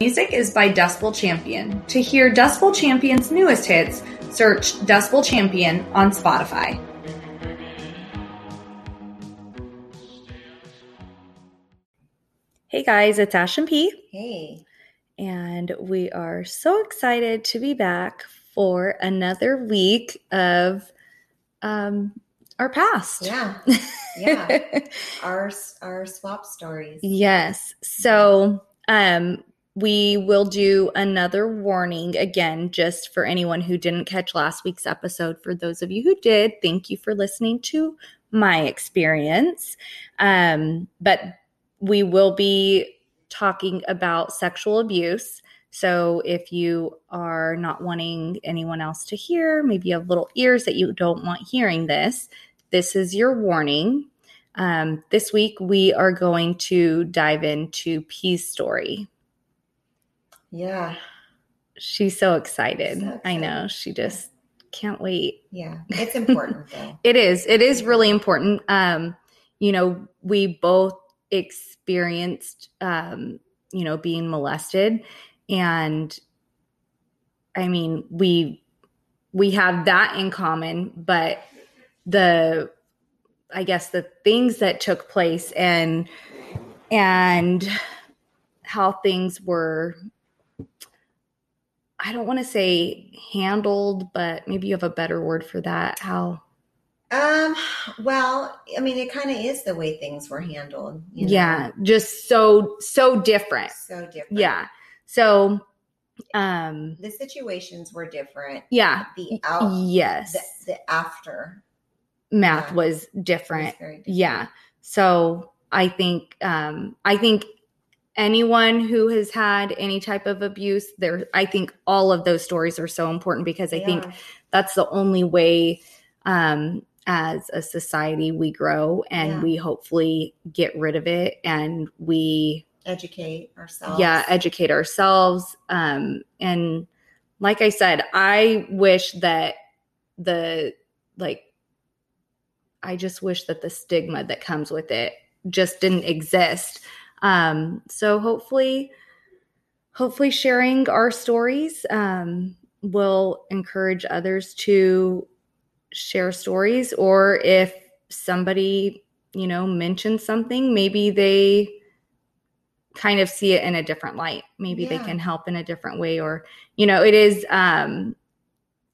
Music is by Dustbowl Champion. To hear Dustbowl Champion's newest hits, search Dustbowl Champion on Spotify. Hey guys, it's Ash and P. Hey. And we are so excited to be back for another week of um, our past. Yeah. Yeah. our our swap stories. Yes. So, um we will do another warning again just for anyone who didn't catch last week's episode. For those of you who did, thank you for listening to my experience. Um but we will be talking about sexual abuse. So if you are not wanting anyone else to hear, maybe you have little ears that you don't want hearing this, this is your warning. Um, this week, we are going to dive into P's story. Yeah. She's so excited. So I know. She just can't wait. Yeah. It's important though. It is. It is really important. Um, you know, we both experienced, um, you know, being molested, and I mean, we we have that in common, but the I guess the things that took place and and how things were I don't want to say handled, but maybe you have a better word for that. How Um, well, I mean it kind of is the way things were handled. you know? yeah, just so so different. So different. Yeah. So um The situations were different. yeah. The out Yes. the, the after Math yeah. was was different. very different. Yeah. So I think um I think anyone who has had any type of abuse there I think all of those stories are so important because I think that's the only way um as a society we grow and Yeah. we hopefully get rid of it and we educate ourselves. yeah educate ourselves um and like i said i wish that the like i just wish that the stigma that comes with it just didn't exist um so hopefully hopefully sharing our stories um will encourage others to share stories or if somebody you know mentions something maybe they kind of see it in a different light. Maybe they can help in a different way or you know it is um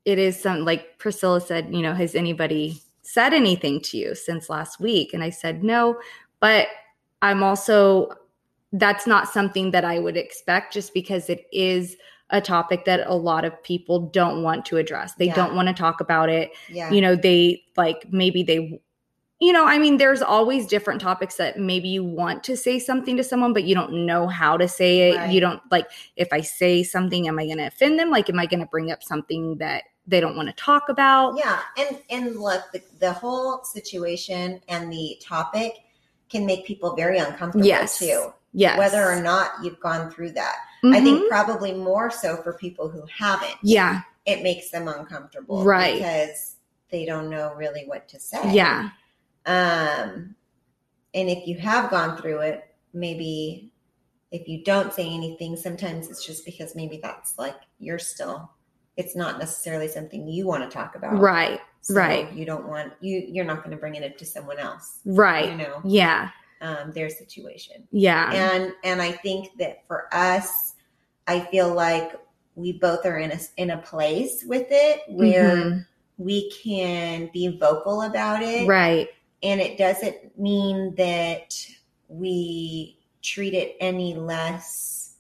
it is some like priscilla said you know has anybody said anything to you since last week? And i said no but i'm also that's not something that i would expect just because it is a topic that a lot of people don't want to address they Yeah. don't want to talk about it Yeah. you know they like maybe they you know i mean there's always different topics that maybe you want to say something to someone but you don't know how to say it Right. you don't like if i say something am i going to offend them like am i going to bring up something that they don't want to talk about Yeah, and and look, the, the whole situation and the topic can make people very uncomfortable Yes. too. Yes Whether or not you've gone through that, I Mhm. think probably more so for people who haven't. yeah It makes them uncomfortable, Right. Because they don't know really what to say. yeah Um, and if you have gone through it, maybe if you don't say anything, sometimes it's just because maybe that's like you're still. It's not necessarily something you want to talk about. right So Right. You don't want you. You're not going to bring it up to someone else. right You know yeah um, their situation, yeah and and I think that for us, I feel like we both are in a in a place with it where Mhm. we can be vocal about it, right and it doesn't mean that we treat it any less.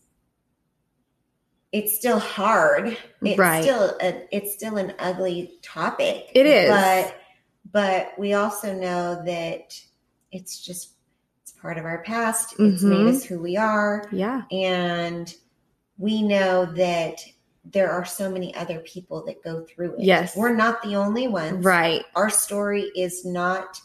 It's still hard. It's Right. still a, it's still an ugly topic. It is. But but we also know that it's just part of our past. It's made Mhm. us who we are yeah and we know that there are so many other people that go through it. Yes. We're not the only ones. Right. Our story is not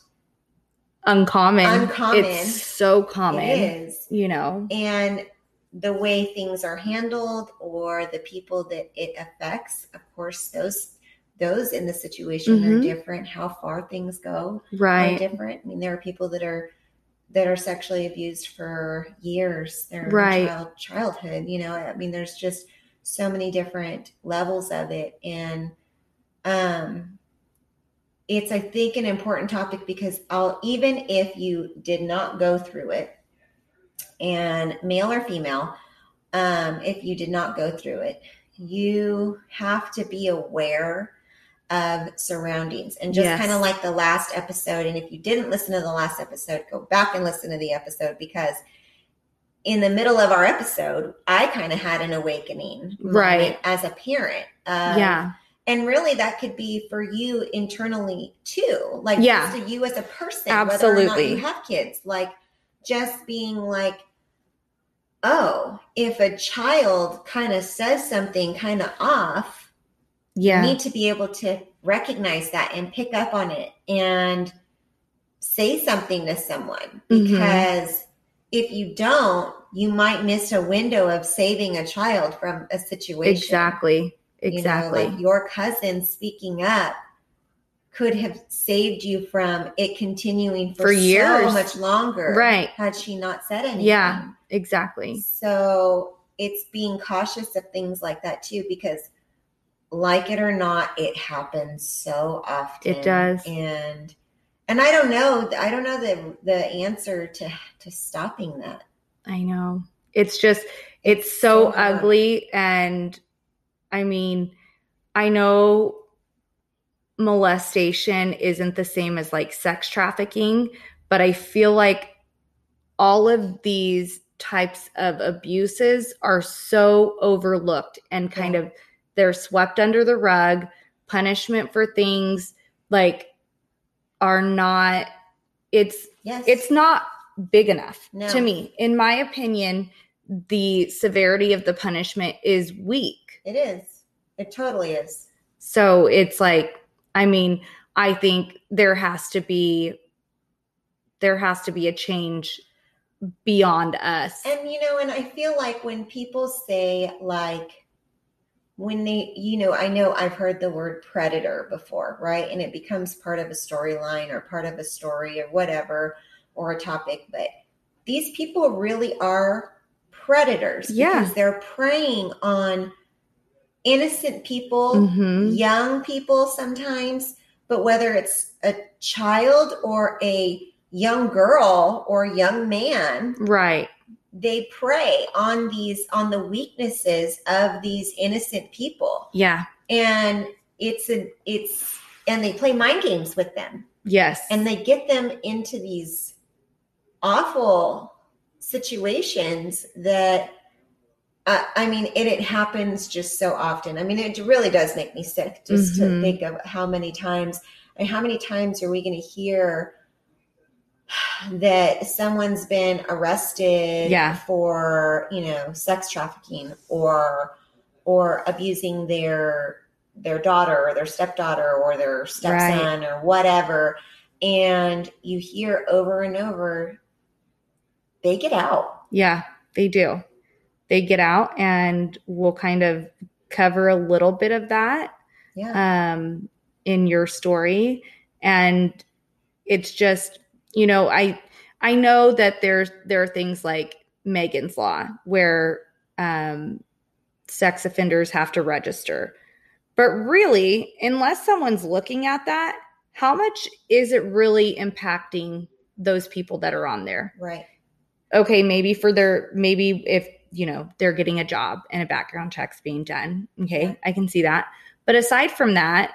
Uncommon. Uncommon. It's so common. it is. You know. And the way things are handled or the people that it affects, of course, those those in the situation are Mhm. different. How far things go are Right. different. I mean, there are people that are that are sexually abused for years, their Right. child childhood. You know, I mean, there's just so many different levels of it, and um, it's I think an important topic because I'll even if you did not go through it, and male or female, um, if you did not go through it, you have to be aware of surroundings and just Yes. kind of like the last episode. And if you didn't listen to the last episode, go back and listen to the episode because in the middle of our episode, I kind of had an awakening Right. as a parent. Um, yeah. and really that could be for you internally too like Yeah. just to you as a person whether or not Absolutely. you have kids like just being like oh if a child kind of says something kind of off Yeah. you need to be able to recognize that and pick up on it and say something to someone Mhm. because if you don't you might miss a window of saving a child from a situation exactly. Exactly. you know, like your cousin speaking up could have saved you from it continuing for, For years. so much longer. Right. Had she not said anything. Yeah. exactly. So it's being cautious of things like that too, because like it or not, it happens so often. It does. And and I don't know, I don't know the the answer to to stopping that. I know. It's just it's so so hard. ugly and I mean, I know molestation isn't the same as like sex trafficking, but I feel like all of these types of abuses are so overlooked and kind Yeah. of they're swept under the rug. Punishment for things like are not it's Yes. it's not big enough No. to me. In my opinion, the severity of the punishment is weak. it is. It totally is. So it's like, I mean, I think there has to be there has to be a change beyond us. And you know, and I feel like when people say like when they, you know, I know I've heard the word predator before, right? And it becomes part of a storyline or part of a story or whatever or a topic, but these people really are predators Yeah. because they're preying on innocent people, Mhm. young people sometimes, but whether it's a child or a young girl or young man, Right. They prey on these on the weaknesses of these innocent people Yeah. and it's a it's and they play mind games with them Yes. and they get them into these awful situations that uh, I mean, and it happens just so often. I mean, it really does make me sick just Mhm. to think of how many times and how many times are we going to hear that someone's been arrested Yeah. for, you know, sex trafficking or or abusing their their daughter or their stepdaughter or their stepson or whatever and you hear over and over they get out Yeah, they do. They get out and we'll kind of cover a little bit of that yeah um, in your story. And it's just, you know, I I know that there's there are things like Megan's Law where um, sex offenders have to register. But really, unless someone's looking at that, how much is it really impacting those people that are on there? right okay, maybe for their maybe if you know they're getting a job and a background check's being done. Okay, I can see that. But aside from that,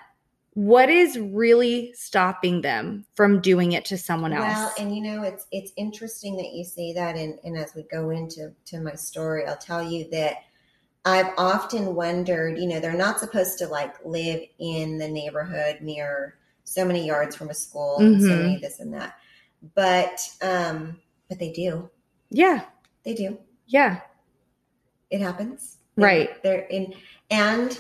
what is really stopping them from doing it to someone else? Well, and you know, it's it's interesting that you say that, and and as we go into to my story, I'll tell you that I've often wondered. You know, they're not supposed to like live in the neighborhood near so many yards from a school, and so many this and that, but um, but they do, yeah, they do. yeah, It happens. Right. They're in and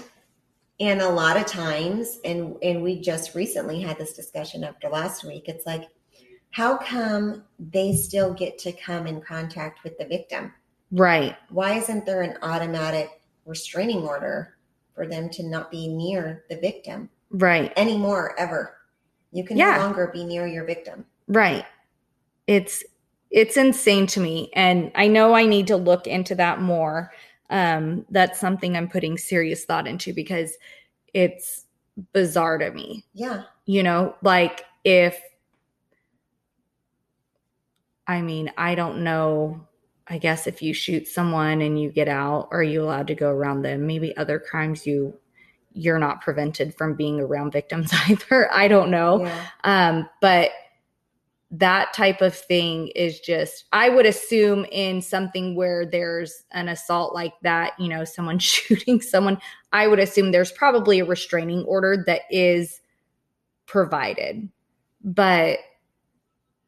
and a lot of times, and and we just recently had this discussion after last week. It's like, how come they still get to come in contact with the victim? Right. Why isn't there an automatic restraining order for them to not be near the victim Right. anymore ever? You can Yeah. no longer be near your victim. Right. It's it's insane to me and I know I need to look into that more. Um that's something I'm putting serious thought into because it's bizarre to me. Yeah. You know, like if I mean, I don't know. I guess if you shoot someone and you get out, are you allowed to go around them? Maybe other crimes you you're not prevented from being around victims either. I don't know. Yeah. Um, but that type of thing is just, I would assume in something where there's an assault like that, you know, someone shooting someone, I would assume there's probably a restraining order that is provided. But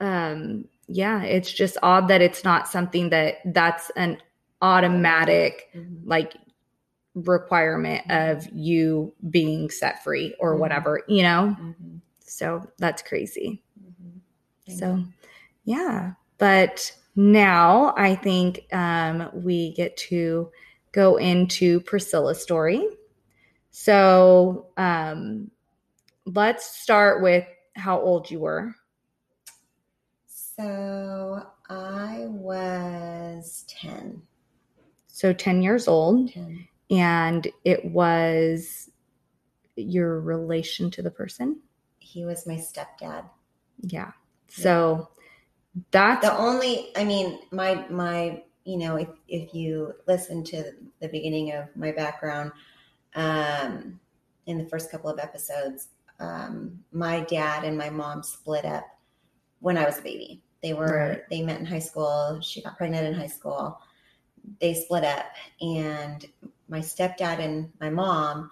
um, yeah, it's just odd that it's not something that that's an automatic Mhm. like requirement of you being set free or Mhm. whatever, you know? Mhm. So that's crazy. So, yeah. But now I think um, we get to go into Priscilla's story. So, um, let's start with how old you were. So I was 10. So, 10 years old. 10. And it was your relation to the person. He was my stepdad. Yeah. So, that's The only, I mean, my, my, you know, if, if you listen to the beginning of my background, um, in the first couple of episodes, um, my dad and my mom split up when I was a baby. They were, Right. they met in high school. She got pregnant in high school. They split up and my stepdad and my mom,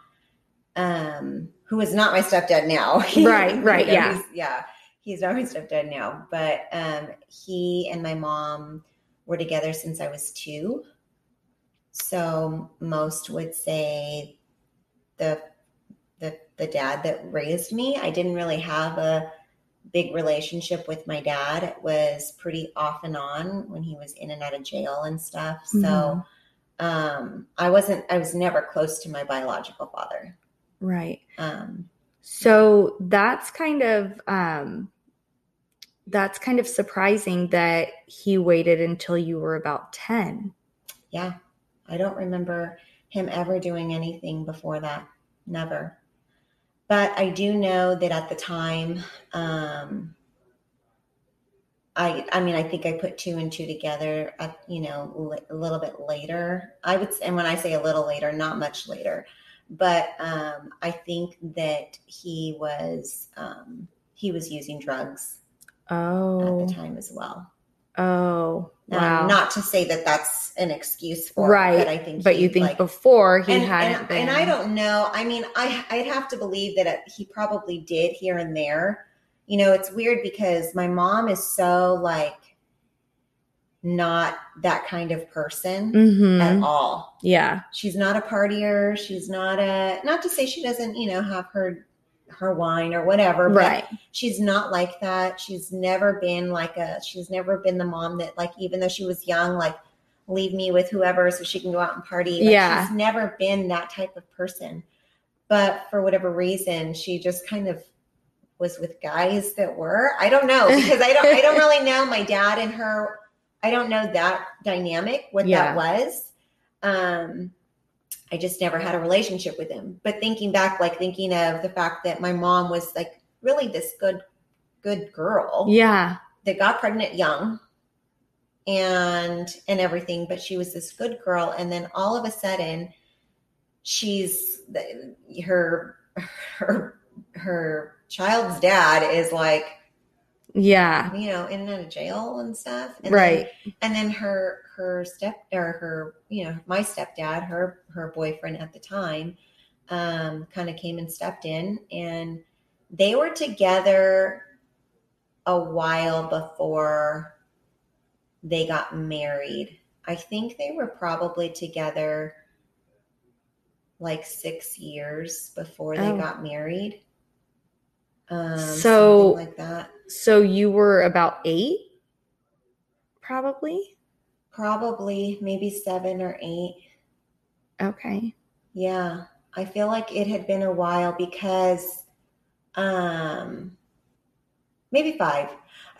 um, who is not my stepdad now. Right, right, You know, yeah. yeah. He's not my stepdad now, but, um, he and my mom were together since I was two. So most would say the the the dad that raised me. I didn't really have a big relationship with my dad. It was pretty off and on when he was in and out of jail and stuff. So um I wasn't I was never close to my biological father. right. Um So that's kind of um that's kind of surprising that he waited until you were about 10. yeah. I don't remember him ever doing anything before that. Never. But I do know that at the time, um, I, I mean, I think I put two and two together, you know, a little bit later. I would, and when I say a little later, not much later, but um, I think that he was, um, he was using drugs Oh, at Oh. the time as well. Oh. Um, Wow. not to say that that's an excuse for Right, it, but I think, but you think like, before he and, hadn't and, been and I don't know. I mean, I I'd have to believe that it, he probably did here and there. You know, it's weird because my mom is so like not that kind of person Mhm. at all. Yeah. She's not a partier. She's not a not to say she doesn't, you know, have her her wine or whatever, but Right. she's not like that. She's never been like a she's never been the mom that like even though she was young, like leave me with whoever so she can go out and party. Like, Yeah. She's never been that type of person. But for whatever reason, she just kind of was with guys that were. I don't know because I don't I don't really know my dad and her I don't know that dynamic, what Yeah. that was. Um I just never had a relationship with him. But thinking back, like thinking of the fact that my mom was like really this good, good girl Yeah. that got pregnant young and and everything, but she was this good girl. And then all of a sudden she's her her her child's dad is like, Yeah. you know, in and out of jail and stuff. And then- Right. and then her her step or her you know my stepdad her her boyfriend at the time um kind of came and stepped in and they were together a while before they got married i think they were probably together like six years before they Oh. got married. Um, So- like that. So you were about eight, probably. Probably maybe seven or eight. Okay. Yeah, I feel like it had been a while because, um, maybe five.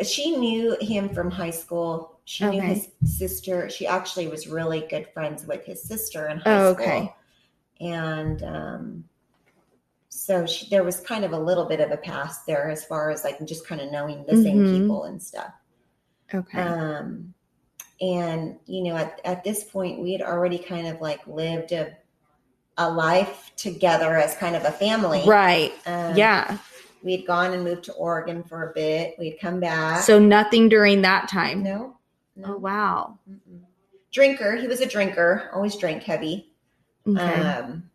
She knew him from high school. She knew his sister. She actually was really good friends with his sister in high Oh, school. okay. And um, so she, there was kind of a little bit of a past there as far as like just kind of knowing the same Mhm. people and stuff. Okay. Um, and you know, at, at this point, we had already kind of like lived a a life together as kind of a family. right. Um, yeah. We had gone and moved to Oregon for a bit. We'd come back. So nothing during that time. no, no. Oh wow. Mm-mm. Drinker. He was a drinker. Always drank heavy. Okay. Um,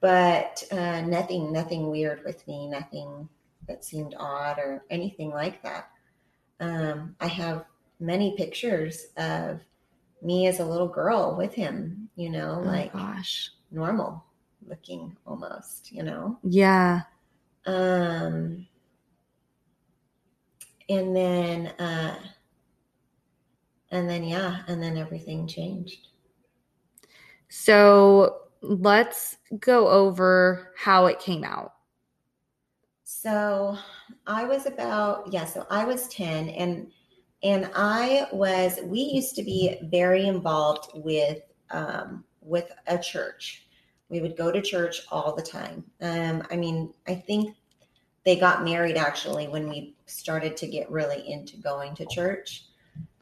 but uh, nothing, nothing weird with me. Nothing that seemed odd or anything like that. Um, I have many pictures of me as a little girl with him. You know, oh like gosh. normal looking almost. You know. Yeah. Um, and then, uh, and then, yeah, and then everything changed. So let's go over how it came out. So I was about, yeah, so I was 10 and, and I was, we used to be very involved with, um, with a church. We would go to church all the time. Um, I mean, I think they got married actually when we started to get really into going to church.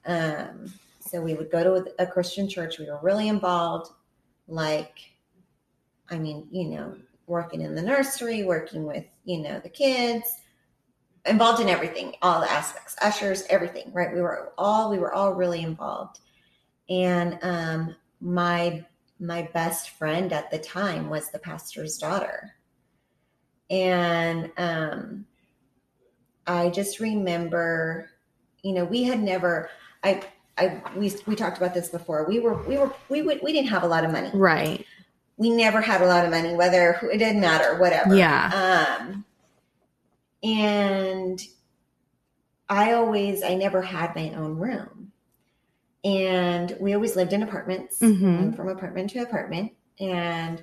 Um, so we would go to a Christian church. We were really involved, like, I mean, you know, working in the nursery, working with, you know, the kids, involved in everything, all the aspects, ushers, everything, right? We were all, we were all really involved. And um, my my best friend at the time was the pastor's daughter. And um, I just remember, you know, we had never, I, I, we, we talked about this before. We were, we were, we would, we didn't have a lot of money. Right. We never had a lot of money, whether it didn't matter, whatever. Yeah. Um, and I always, I never had my own room. And we always lived in apartments, Mhm. from apartment to apartment. And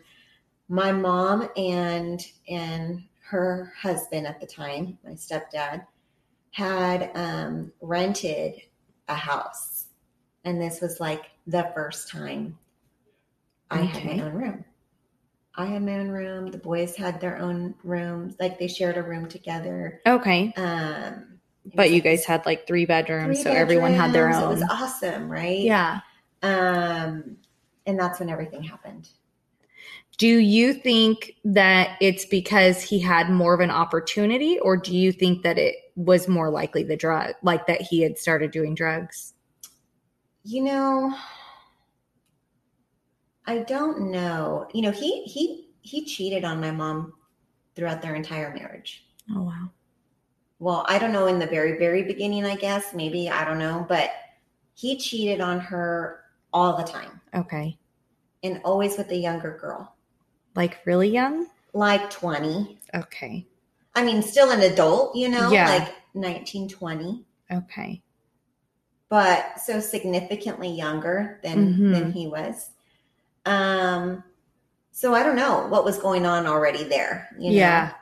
my mom and and her husband at the time, my stepdad, had um, rented a house, and this was like the first time I had my own room. I had my own room. The boys had their own rooms, like they shared a room together. Okay. Um, But you guys had like three bedrooms, three so everyone had their own. It was awesome, right? yeah. Um, and that's when everything happened. Do you think that it's because he had more of an opportunity, or do you think that it was more likely the drug, like that he had started doing drugs? You know, I don't know. You know, he he he cheated on my mom throughout their entire marriage. Oh wow. Well, I don't know in the very very beginning, I guess, maybe, I don't know, but he cheated on her all the time Okay. and always with a younger girl, Like really young? like 20. Okay. I mean, still an adult, you know, Yeah. like 19, 20. Okay. but so significantly younger than Mhm. than he was. Um, so I don't know what was going on already there. You know? Yeah.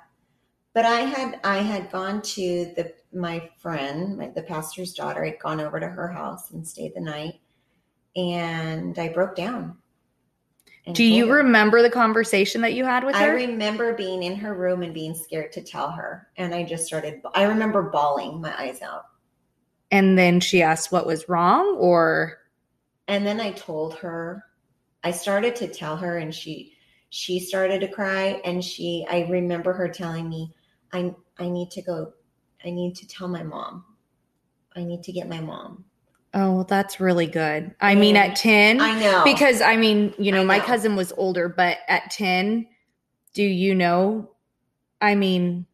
But I had I had gone to the my friend, my, the pastor's daughter, had gone over to her house and stayed the night, and I broke down. Do you her. remember the conversation that you had with her? I remember being in her room and being scared to tell her, and I just started. I remember bawling my eyes out. and then she asked what was wrong, or and then i told her i started to tell her and she she started to cry and she i remember her telling me i i need to go i need to tell my mom i need to get my mom oh, well, that's really good. I mean, at ten, i know because I mean, you know, I my cousin was older, but at 10, do you know? I mean,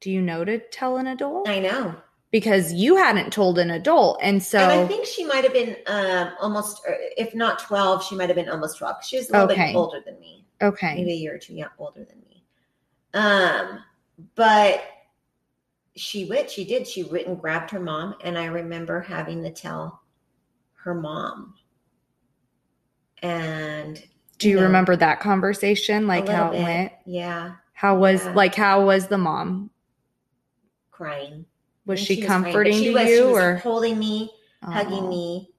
do you know to tell an adult? i know Because you hadn't told an adult. And so, and i think she might have been um almost uh, if not 12 she might have been almost 12 she was a little Okay. bit older than me Okay. maybe a year or two yeah, older than me. Um, but she went, she did, she went and grabbed her mom, and I remember having to tell her mom. And Do you know, remember that conversation? Like how it bit, went? Yeah, How was Yeah. like how was the mom? crying. Was she, was comforting she to was, she you was or holding me, hugging me,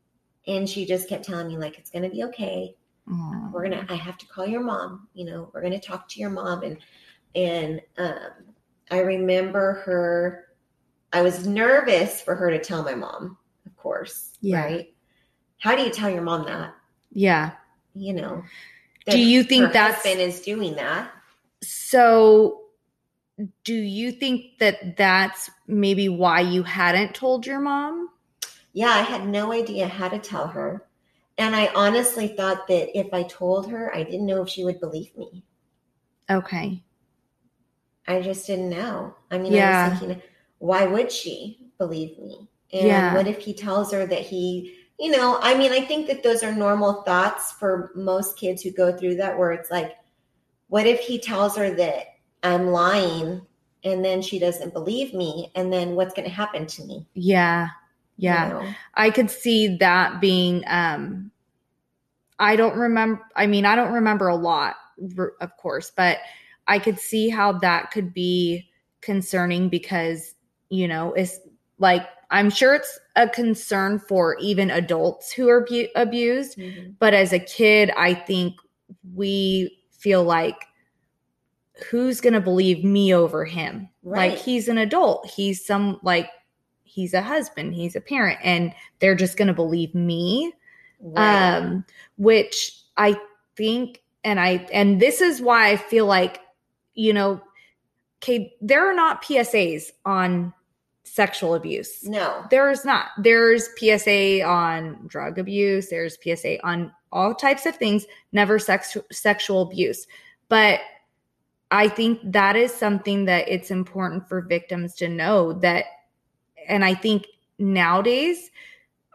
and she just kept telling me like it's gonna be okay. Aw. we're gonna i have to call your mom you know we're gonna talk to your mom and and um i remember her i was nervous for her to tell my mom of course Yeah. right how do you tell your mom that Yeah. you know Do you think her that's- husband is doing that So do you think that that's maybe why you hadn't told your mom? yeah i had no idea how to tell her and i honestly thought that if i told her i didn't know if she would believe me Okay. I just didn't know. I mean, Yeah. I was thinking, why would she believe me? And Yeah. what if he tells her that he, you know, I mean, I think that those are normal thoughts for most kids who go through that, where it's like, what if he tells her that I'm lying and then she doesn't believe me? And then what's going to happen to me? Yeah. you Yeah. know? I could see that being um I don't remember I mean I don't remember a lot of course but I could see how that could be concerning because you know it's like I'm sure it's a concern for even adults who are abu- abused but as a kid I think we feel like who's going to believe me over him? Like he's an adult. He's some like he's a husband he's a parent and they're just going to believe me. Right. um which i think and i and this is why i feel like you know okay there are not psas on sexual abuse. No. there's not. There's psa on drug abuse. There's psa on all types of things. Never sex sexual abuse. But i think that is something that it's important for victims to know that and i think nowadays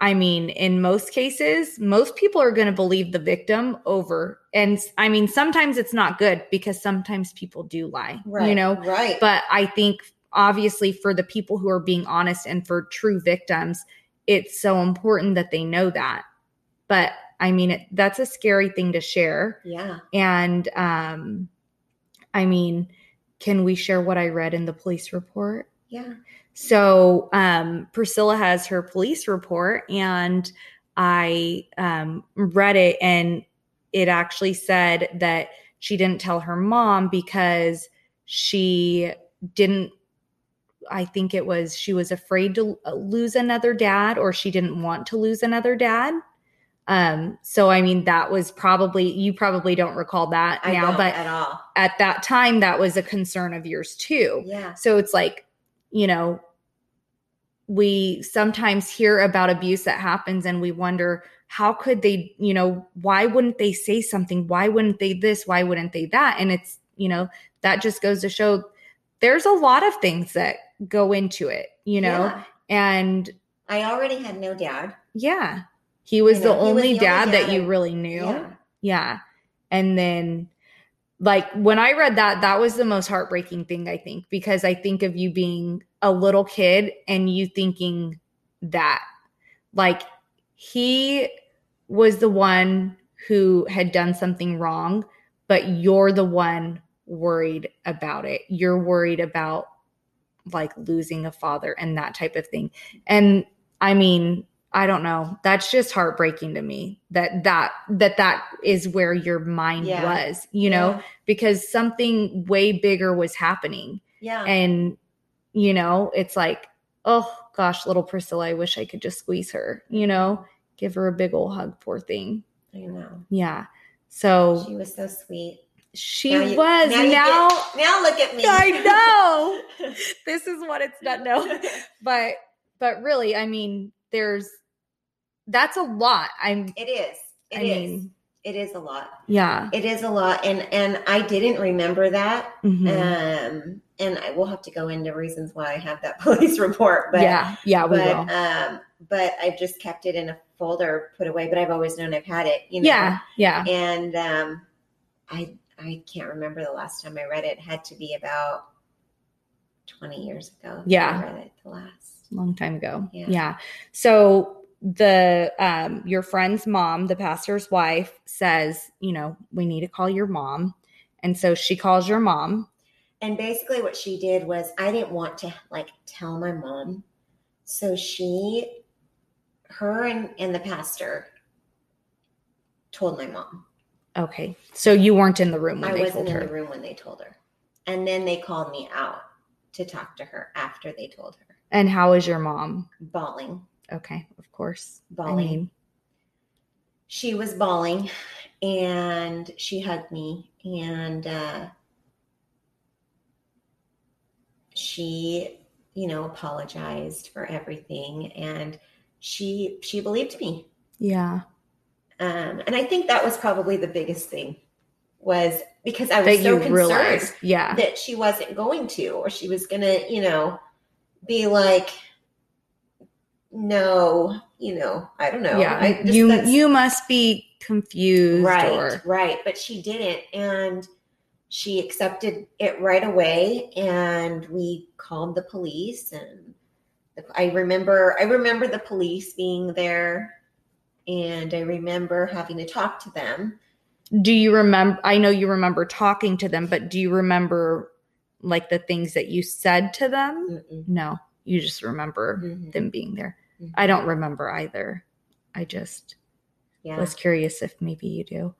i mean in most cases most people are going to believe the victim over and i mean sometimes it's not good because sometimes people do lie Right. you know Right. but I think obviously for the people who are being honest and for true victims, it's so important that they know that. But I mean, it, that's a scary thing to share. yeah. And um, I mean, can we share what I read in the police report? Yeah. So um, Priscilla has her police report, and I um, read it, and it actually said that she didn't tell her mom because she didn't. I think it was she was afraid to lose another dad, or she didn't want to lose another dad. Um, so I mean, that was probably you probably don't recall that I now, but at all. at that time, that was a concern of yours too. Yeah. So it's like, you know, we sometimes hear about abuse that happens and we wonder how could they, you know, why wouldn't they say something? Why wouldn't they this? Why wouldn't they that? And it's, you know, that just goes to show there's a lot of things that go into it, you know, Yeah. and I already had no dad. yeah, he was You the he was only the only dad, that dad you really knew. Yeah. Yeah. And then like when I read that, that was the most heartbreaking thing, I think, because I think of you being a little kid and you thinking that like he was the one who had done something wrong, but you're the one worried about it. You're worried about like losing a father and that type of thing. And I mean, I don't know. That's just heartbreaking to me that that that that is where your mind Yeah. was, you know, Yeah. because something way bigger was happening. Yeah. And you know, it's like, oh gosh, little Priscilla, I wish I could just squeeze her, you know, give her a big old hug, poor thing. I know. Yeah. So She was so sweet. she Now you- was now now get- now look at me. I know. this is what it's done. No, but but really, I mean, there's that's a lot. I'm. It is. It I is. mean, It is a lot. yeah. It is a lot, and and I didn't remember that. Mhm. Um, and I will have to go into reasons why I have that police report. But yeah, yeah, we but will. um, but I've just kept it in a folder, put away. But I've always known I've had it. You know. yeah, yeah, And um, I I can't remember the last time I read it. it had to be about 20 years ago. Yeah. I read it the last. long time ago. Yeah. Yeah. So the um your friend's mom, the pastor's wife, says, you know, we need to call your mom. And so she calls your mom. And basically what she did was I didn't want to like tell my mom. So she her and, and the pastor told my mom. Okay. So you weren't in the room when I they wasn't told in her. the room when they told her. And then they called me out to talk to her after they told her. And how is your mom? Bawling. Okay, of course. Bawling. I mean, she was bawling and she hugged me and uh, she you know apologized for everything and she she believed me yeah. um, and i think that was probably the biggest thing was because i was That so you concerned realized. Yeah. that she wasn't going to or she was gonna you know be like no you know i don't know yeah. I just- you you must be confused right or right but she didn't and she accepted it right away and we called the police and i remember i remember the police being there and i remember having to talk to them do you remember I know you remember talking to them, but do you remember like the things that you said to them? Mm-mm. No. You just remember Mhm. them being there. Mhm. I don't remember either. I just yeah was curious if maybe you do.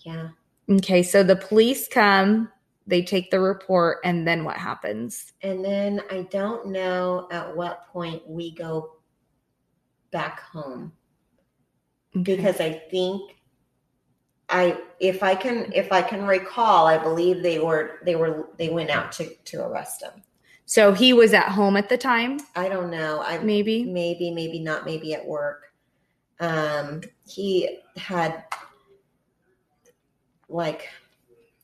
yeah Okay, so the police come, they take the report, and then what happens? and then i don't know at what point we go back home Okay. because I think I if I can if I can recall, I believe they were they were they went out to to arrest him. So he was at home at the time, I don't know. I maybe. maybe maybe not maybe at work. Um he had like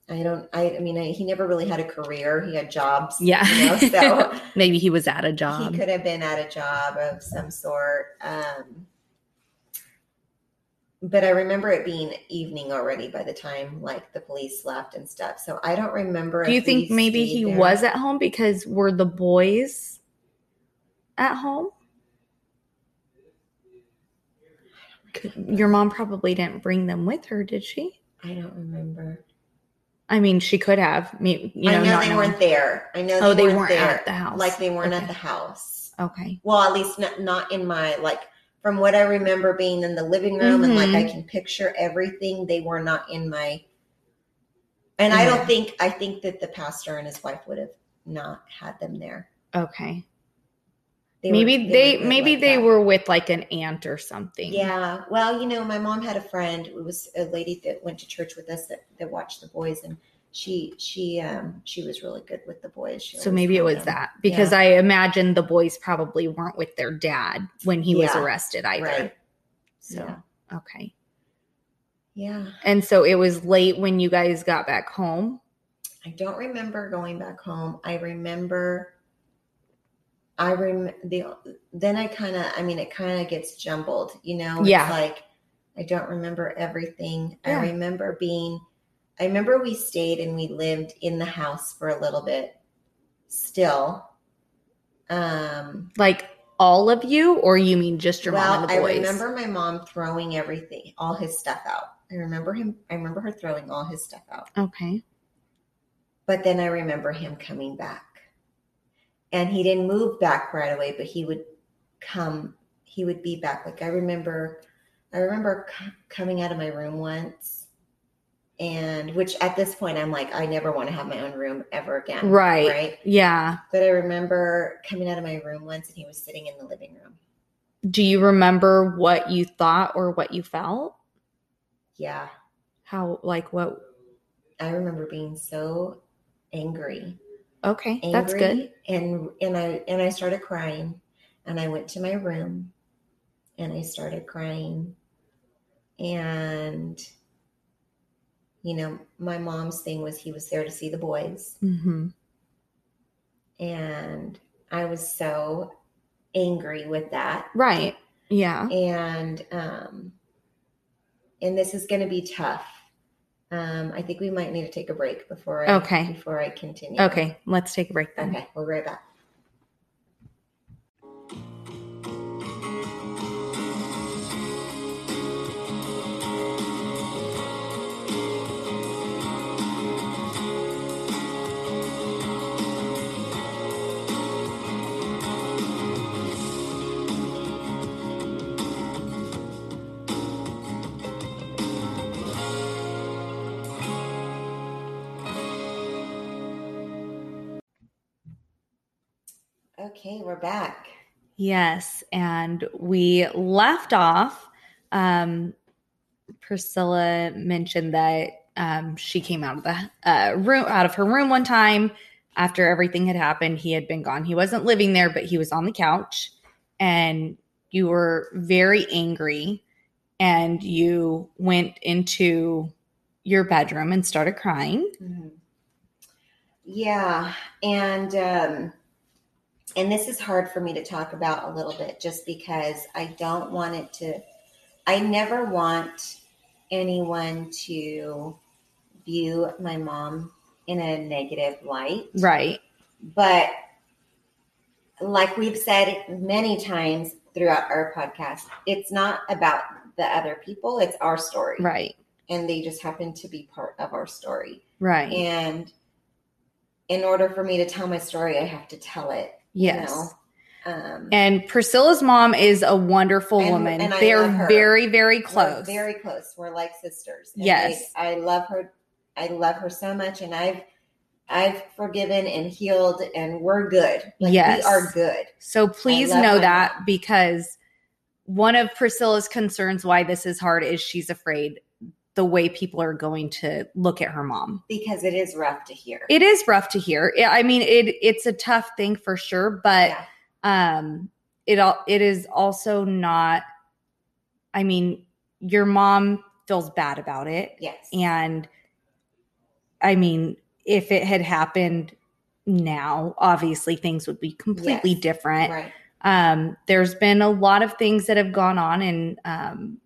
I don't I, I mean I, he never really had a career. He had jobs. Yeah. You know, so maybe he was at a job. he could have been at a job of some sort. Um, but I remember it being evening already by the time like the police left and stuff. So I don't remember. Do you think maybe he there. was at home because were the boys at home? Your mom probably didn't bring them with her, did she? I don't remember. I mean, she could have. You know, I know they knowing. weren't there. I know. Oh, they weren't, weren't there. at the house. Like they weren't Okay. at the house. Okay. Well, at least not not in my like. From what I remember being in the living room and like. I mm-hmm. can picture everything, they were not in my. And I don't think I think that the pastor and his wife would have not had them there. Okay. They maybe were- they, good maybe like they that. were with like an aunt or something. Yeah. Well, you know, my mom had a friend. It was a lady that went to church with us that, that watched the boys, and she she um she was really good with the boys. She So maybe it was that because Yeah. I imagine the boys probably weren't with their dad when he was arrested either. Right. So Yeah. okay. Yeah. And so it was late when you guys got back home. I don't remember going back home. I remember. I rem the then I kind of I mean it kind of gets jumbled, you know. Yeah. Like I don't remember everything. Yeah. I remember being. I remember we stayed and we lived in the house for a little bit. Still. Um. Like all of you, or you mean just your well, mom and the boys? I remember my mom throwing everything, all his stuff out. I remember him. I remember her throwing all his stuff out. Okay. But then I remember him coming back. And he didn't move back right away, but he would come, he would be back. Like I remember, I remember c- coming out of my room once, and which at this point I'm like, I never want to have my own room ever again. Right. Right. Yeah. But I remember coming out of my room once and he was sitting in the living room. Do you remember what you thought or what you felt? Yeah. How like what? I remember being so angry Okay, angry that's good. and and i and i started crying and i went to my room and i started crying and you know my mom's thing was he was there to see the boys hmm and i was so angry with that Right. Yeah. and um and this is going to be tough Um, I think we might need to take a break before I, Okay. before I continue. Okay, let's take a break then. Okay, we'll be right back. Okay, we're back. Yes, and we left off. Um, Priscilla mentioned that um, she came out of the uh, room, out of her room one time after everything had happened. He had been gone. He wasn't living there, but he was on the couch, and you were very angry, and you went into your bedroom and started crying. Mhm. Yeah, and um, and this is hard for me to talk about a little bit, just because I don't want it to. I never want anyone to view my mom in a negative light, Right. but like we've said many times throughout our podcast, it's not about the other people; it's our story, Right. and they just happen to be part of our story. Right. And in order for me to tell my story, I have to tell it. You yes. know? Um, And Priscilla's mom is a wonderful And- woman. and They're very, very we're close. very close. We're like sisters. And Yes. I, I love her. I love her so much, and I've I've forgiven and healed, and we're good. Like Yes. we are good. so please know that mom. because one of Priscilla's concerns why this is hard is she's afraid the way people are going to look at her mom. Because it is rough to hear. It is rough to hear. I mean, it it's a tough thing for sure, but yeah. um it all it is also not I mean, your mom feels bad about it. Yes. And I mean, if it had happened now, obviously things would be completely Yes. different. right. Um, there's been a lot of things that have gone on in um,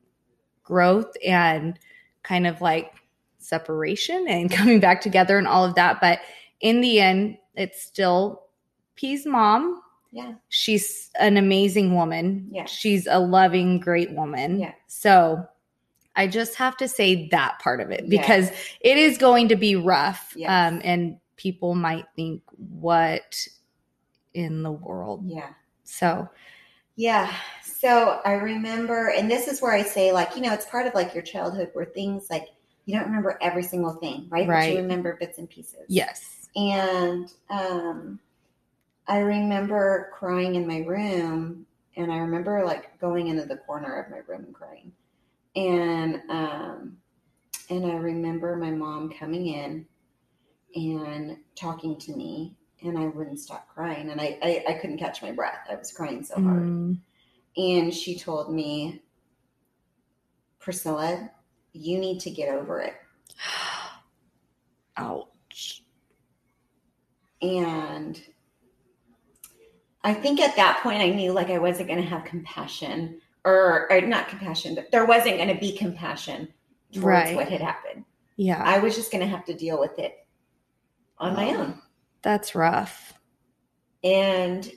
growth and kind of like separation and coming back together and all of that. But in the end, it's still P's mom. Yeah. She's an amazing woman. Yeah. She's a loving, great woman. Yeah. So I just have to say that part of it Yes. because it is going to be rough. Yes. Um, and people might think, what in the world? Yeah. So, Yeah. So I remember, and this is where I say, like, you know, it's part of like your childhood where things like you don't remember every single thing, right? But you remember bits and pieces. yes. And um, I remember crying in my room, and I remember like going into the corner of my room and crying. And um, and I remember my mom coming in and talking to me, and I wouldn't stop crying, and I I, I couldn't catch my breath. I was crying so hard. Mm, And she told me, Priscilla, you need to get over it. ouch. And I think at that point I knew like I wasn't going to have compassion or, or not compassion, but there wasn't going to be compassion towards Right. what had happened. Yeah. I was just going to have to deal with it on my Oh. own. That's rough. And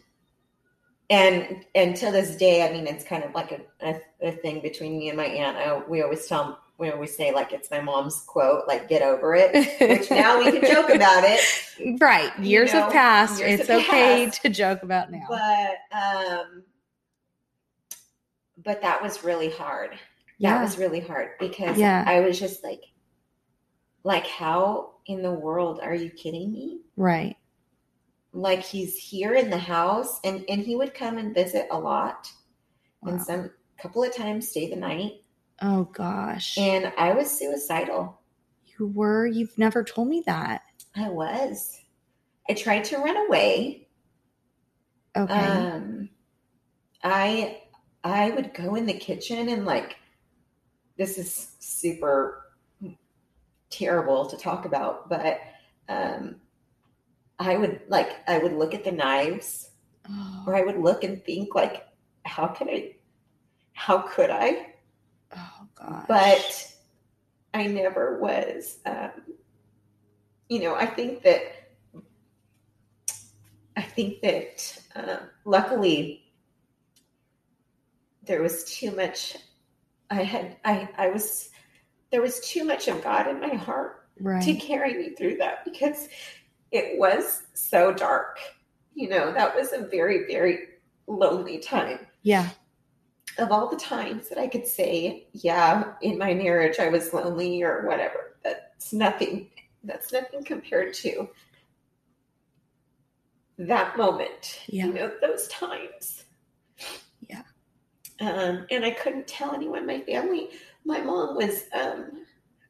and and to this day, I mean, it's kind of like a, a, a thing between me and my aunt. I, we always tell, we always say like it's my mom's quote, like "get over it." Which now we can joke about it, right. You Years know, have passed. years it's have okay passed. to joke about now. but um, but that was really hard. Yeah. That was really hard because Yeah. I was just like, like, how in the world are you kidding me? right. Like he's here in the house, and and he would come and visit a lot, and some couple of times stay the night. Oh gosh. And I was suicidal. you were you've never told me that. I was. I tried to run away. Okay. Um, I I would go in the kitchen and like this is super terrible to talk about, but um, I would like I would look at the knives, oh, or I would look and think like, how could I? How could I? oh god. But I never was. Um, you know, I think that I think that uh, luckily there was too much. I had I I was there was too much of God in my heart Right. to carry me through that because it was so dark. You know, that was a very very lonely time yeah. of all the times that I could say, yeah, in my marriage I was lonely or whatever, that's nothing. That's nothing compared to that moment. Yeah. You know, those times. Yeah. Um, and I couldn't tell anyone. My family, my mom was um,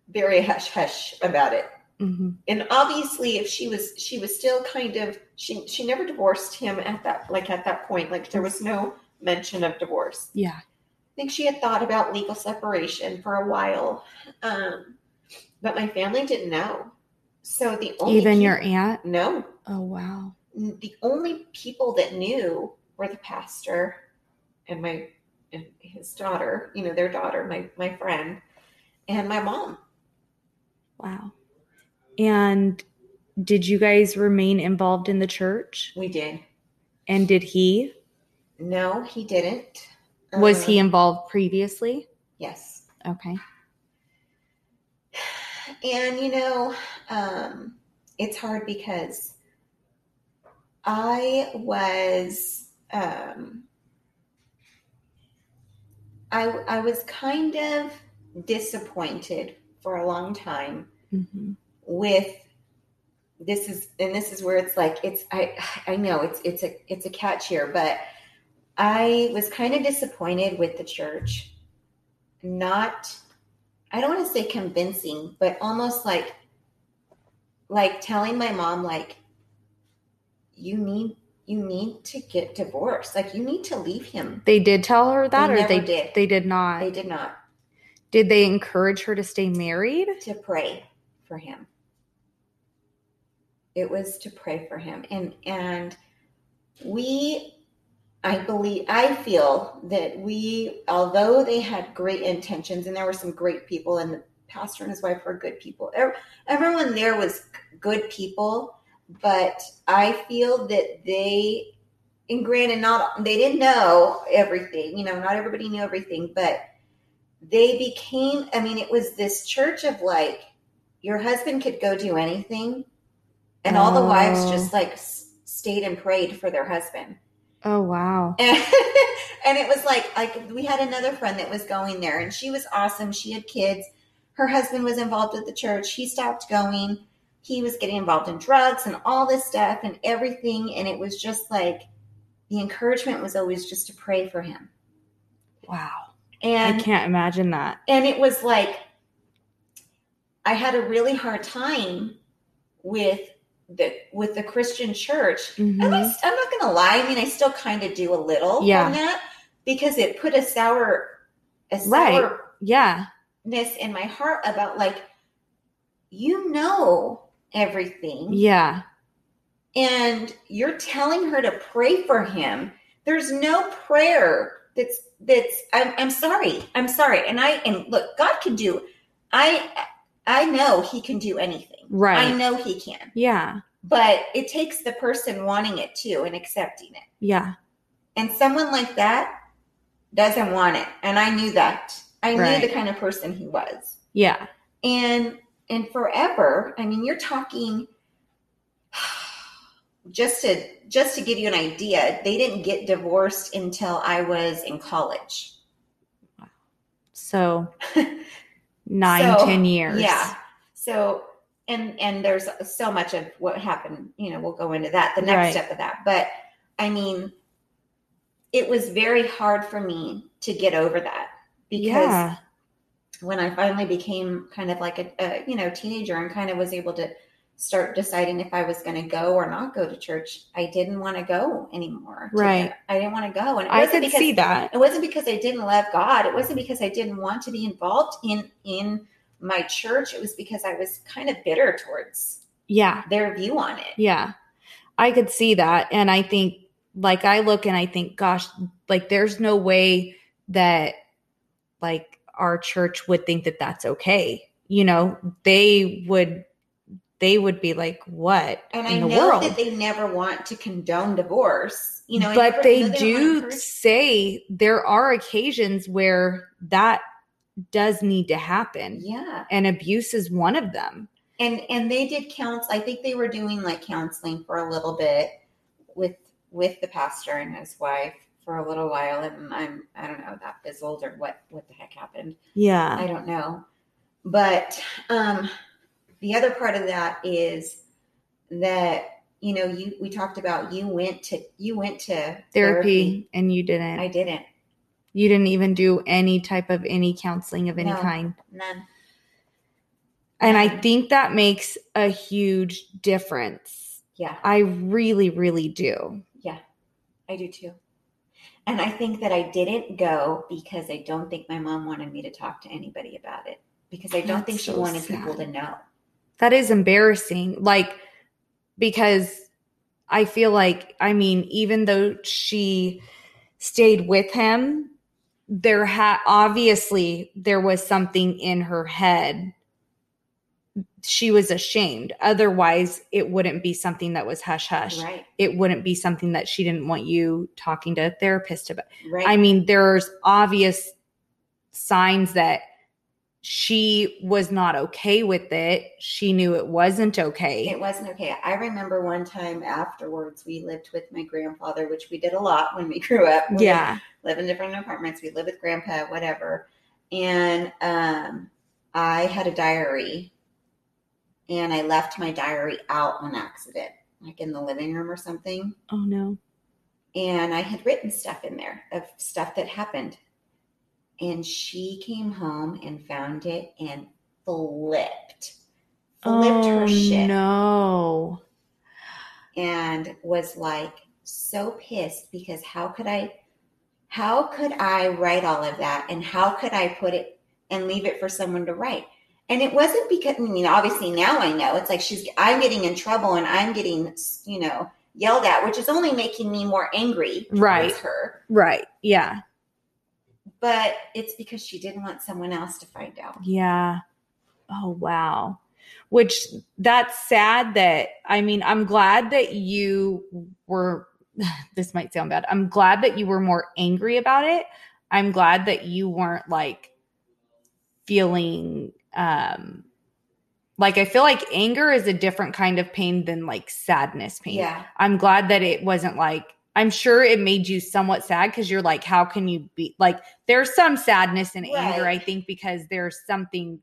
very hush hush about it. Hmm And obviously, if she was, she was still kind of she she never divorced him at that like at that point. Like there was no mention of divorce. Yeah. I think she had thought about legal separation for a while, um, but my family didn't know. So the only Even peop- your aunt? no, Oh, wow. the only people that knew were the pastor and my and his daughter. You know, their daughter, my my friend, and my mom. Wow. And did you guys remain involved in the church? We did. And did he? No, he didn't. Was he Um, involved previously? Yes. Okay. And you know, um, it's hard because I was um, I I was kind of disappointed for a long time hmm with this is and this is where it's like it's I I know it's it's a it's a catch here, but I was kind of disappointed with the church. Not I don't want to say convincing, but almost like like telling my mom like you need you need to get divorced. Like you need to leave him. They did tell her that, They or they did. They did not. They did not Did they encourage her to stay married? to pray for him. It was to pray for him. And and we I believe I feel that we although they had great intentions and there were some great people and the pastor and his wife were good people. Everyone there was good people, but I feel that they and granted not they didn't know everything, you know, not everybody knew everything, but they became i mean it was this church of like your husband could go do anything and all the wives Oh. just like s- stayed and prayed for their husband Oh, wow. and, and it was like like we had another friend that was going there and she was awesome she had kids her husband was involved with the church he stopped going he was getting involved in drugs and all this stuff and everything and it was just like the encouragement was always just to pray for him Wow. and I can't imagine that. and it was like i had a really hard time with the with the christian church Mhm. and I, i'm not gonna lie i mean i still kind of do a little Yeah. on that because it put a sour a Right. sourness Yeah. in my heart about like you know everything Yeah. and you're telling her to pray for him there's no prayer that's that's I'm, I'm sorry i'm sorry and i and look god can do i i know he can do anything Right. i know he can Yeah. but it takes the person wanting it too and accepting it Yeah. and someone like that doesn't want it and i knew that i Right. knew the kind of person he was Yeah. and and forever i mean you're talking just to just to give you an idea they didn't get divorced until i was in college Wow. So nine, So, ten years. yeah so and and there's so much of what happened you know we'll go into that the next Right. step of that but i mean it was very hard for me to get over that because Yeah. when I finally became kind of like a, a you know teenager and kind of was able to start deciding if I was going to go or not go to church, I didn't want to go anymore. Right. I didn't want to go, and it I wasn't could because see that. it wasn't because I didn't love God. It wasn't because I didn't want to be involved in in my church. It was because I was kind of bitter towards Yeah. their view on it. Yeah. I could see that. And I think, like, I look and I think, gosh, like, there's no way that, like, our church would think that that's okay. you know, they would they would be like, "What And in I the know world?" that they never want to condone divorce. You know, but they wanna do say there are occasions where that does need to happen, Yeah. and abuse is one of them. and and they did counsel i think they were doing like counseling for a little bit with with the pastor and his wife for a little while and i'm i don't know that fizzled or what what the heck happened Yeah, i don't know but um the other part of that is that you know you we talked about you went to you went to therapy, and you didn't. i didn't you didn't even do any type of any counseling of any No. kind. none And I think that makes a huge difference. yeah I really, really do. Yeah, I do too. And I think that I didn't go because I don't think my mom wanted me to talk to anybody about it. Because I don't That's think she so wanted people to know. That is embarrassing. Like, because I feel like, I mean, even though she stayed with him, there had obviously there was something in her head. She was ashamed. Otherwise, it wouldn't be something that was hush hush. Right, It wouldn't be something that she didn't want you talking to a therapist about. right. I mean, there's obvious signs that she was not okay with it. She knew it wasn't okay. it wasn't okay. I remember one time afterwards, we lived with my grandfather, which we did a lot when we grew up. We yeah. live in different apartments. We live with grandpa, whatever. And um, I had a diary, and I left my diary out on accident, like in the living room or something. Oh no. and I had written stuff in there of stuff that happened. And she came home and found it and flipped, flipped oh her shit, no. and was like so pissed because how could I, how could I write all of that, and how could I put it and leave it for someone to write? And it wasn't because I mean, obviously now I know it's like she's I'm getting in trouble and I'm getting you know yelled at, which is only making me more angry Right. her. Right. Yeah. But it's because she didn't want someone else to find out. Yeah. Oh wow. Which that's sad that I mean, I'm glad that you were this might sound bad. I'm glad that you were more angry about it. I'm glad that you weren't like feeling um like I feel like anger is a different kind of pain than like sadness pain. Yeah, I'm glad that it wasn't like I'm sure it made you somewhat sad because you're like, how can you be like there's some sadness and anger, I think, because there's something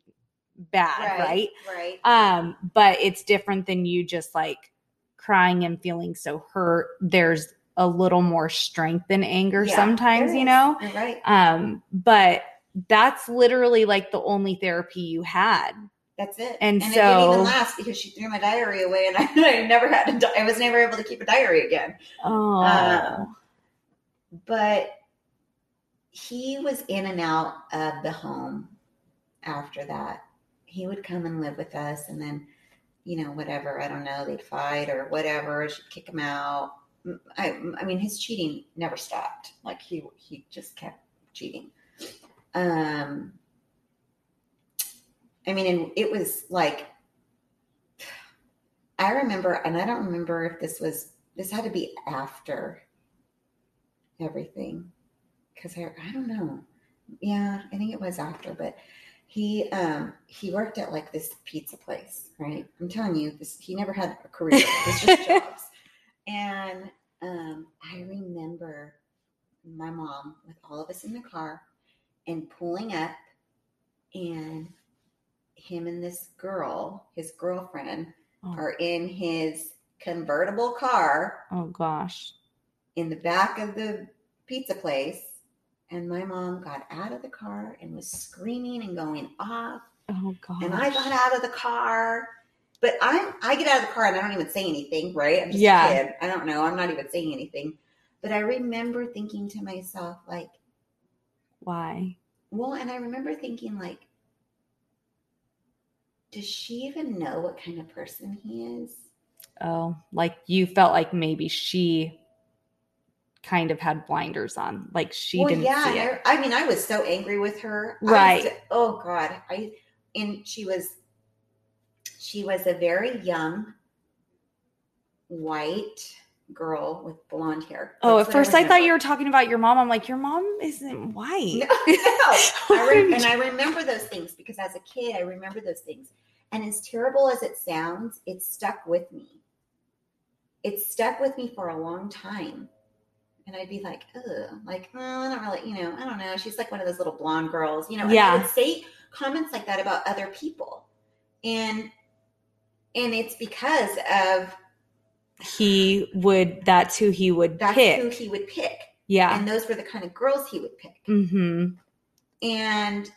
bad, right? right. Um, but it's different than you just like crying and feeling so hurt. There's a little more strength in anger Yeah, sometimes, you know? You're right. Um, but that's literally like the only therapy you had. That's it. and so it didn't even last because she threw my diary away, and I, I never had. A, di- I was never able to keep a diary again. Oh, Uh, But he was in and out of the home after that. He would come and live with us, and then, you know, whatever. I don't know. They'd fight or whatever. She'd kick him out. I, I mean, his cheating never stopped. Like he, he just kept cheating. Um, I mean, and it was like, I remember, and I don't remember if this was, this had to be after everything. Cause I, I don't know. Yeah, I think it was after, but he, um, he worked at like this pizza place, right? I'm telling you, this, he never had a career. It was just jobs. And, um, I remember my mom with all of us in the car and pulling up and him and this girl, his girlfriend, Oh. are in his convertible car oh gosh. in the back of the pizza place. And my mom got out of the car and was screaming and going off. Oh gosh. And I got out of the car. But I I get out of the car and I don't even say anything, right? I'm just Yeah. a kid. I don't know. I'm not even saying anything. But I remember thinking to myself, like, Why? well, and I remember thinking, like, does she even know what kind of person he is? Oh, like you felt like maybe she kind of had blinders on. Like she well, didn't yeah. see it. I, I mean, I was so angry with her. I was Right. oh God, I and she was she was a very young white girl with blonde hair. Oh, at first I, thought you were talking about your mom. I'm like, your mom isn't white. No, no. I re- and I remember those things because as a kid, I remember those things. And as terrible as it sounds, it stuck with me. It stuck with me for a long time. And I'd be like, ugh, like, oh, I don't really, you know, I don't know. She's like one of those little blonde girls, you know. And I Yeah. would say comments like that about other people. And and it's because of he would. That's who he would that's pick. who he would pick. yeah. And those were the kind of girls he would pick. hmm and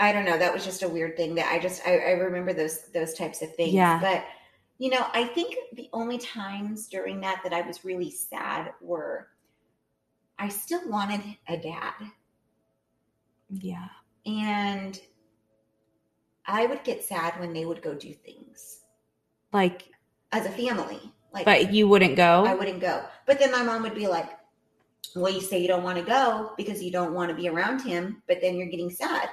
I don't know. That was just a weird thing that I just I, I remember those those types of things. Yeah. But you know, I think the only times during that that I was really sad were I still wanted a dad, Yeah. and I would get sad when they would go do things Like, as a family. Like, but you wouldn't go. I wouldn't go. But then my mom would be like, "Well, you say you don't want to go because you don't want to be around him, but then you're getting sad."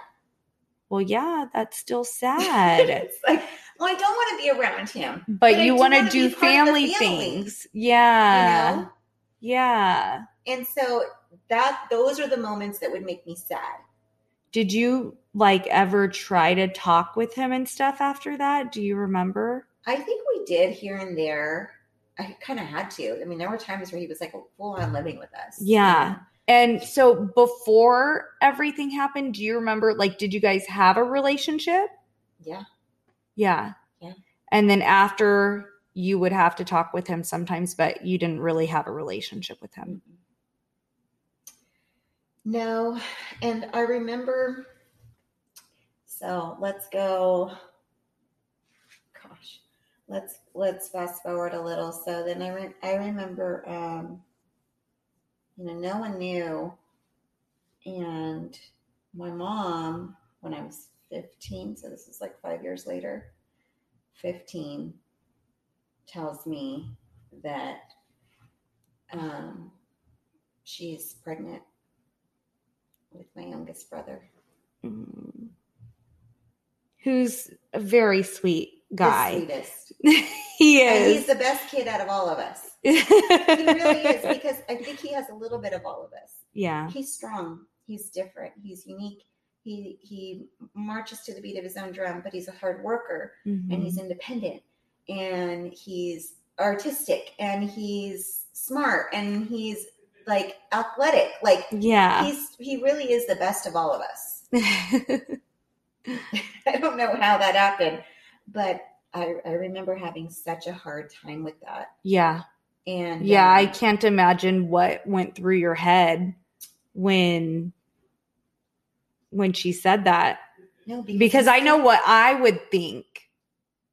Well, yeah, that's still sad. like, well, I don't want to be around him. but, But you want to do be part of the family family, things. Yeah. You know? Yeah. And so that those are the moments that would make me sad. Did you like ever try to talk with him and stuff after that? Do you remember? I think we did here and there. I kind of had to. I mean, there were times where he was like full on living with us. Yeah. And so before everything happened, do you remember like did you guys have a relationship? Yeah. Yeah. Yeah. And then after you would have to talk with him sometimes, but you didn't really have a relationship with him. No, and I remember. So let's go. Gosh, let's let's fast forward a little. So then I re- I remember, um, you know, no one knew, and my mom when I was fifteen. So this is like five years later. Fifteen tells me that um, she's pregnant with my youngest brother. Mm. Who's a very sweet guy. sweetest. he And he's the best kid out of all of us. he really is because I think he has a little bit of all of us. Yeah. He's strong. He's different. He's unique. He he marches to the beat of his own drum, but he's a hard worker and Mhm. he's independent and he's artistic and he's smart and he's like athletic. Like yeah. he's he really is the best of all of us. I don't know how that happened, but I, I remember having such a hard time with that. yeah. And Yeah, I um, can't imagine what went through your head when when she said that no, because I know what I would think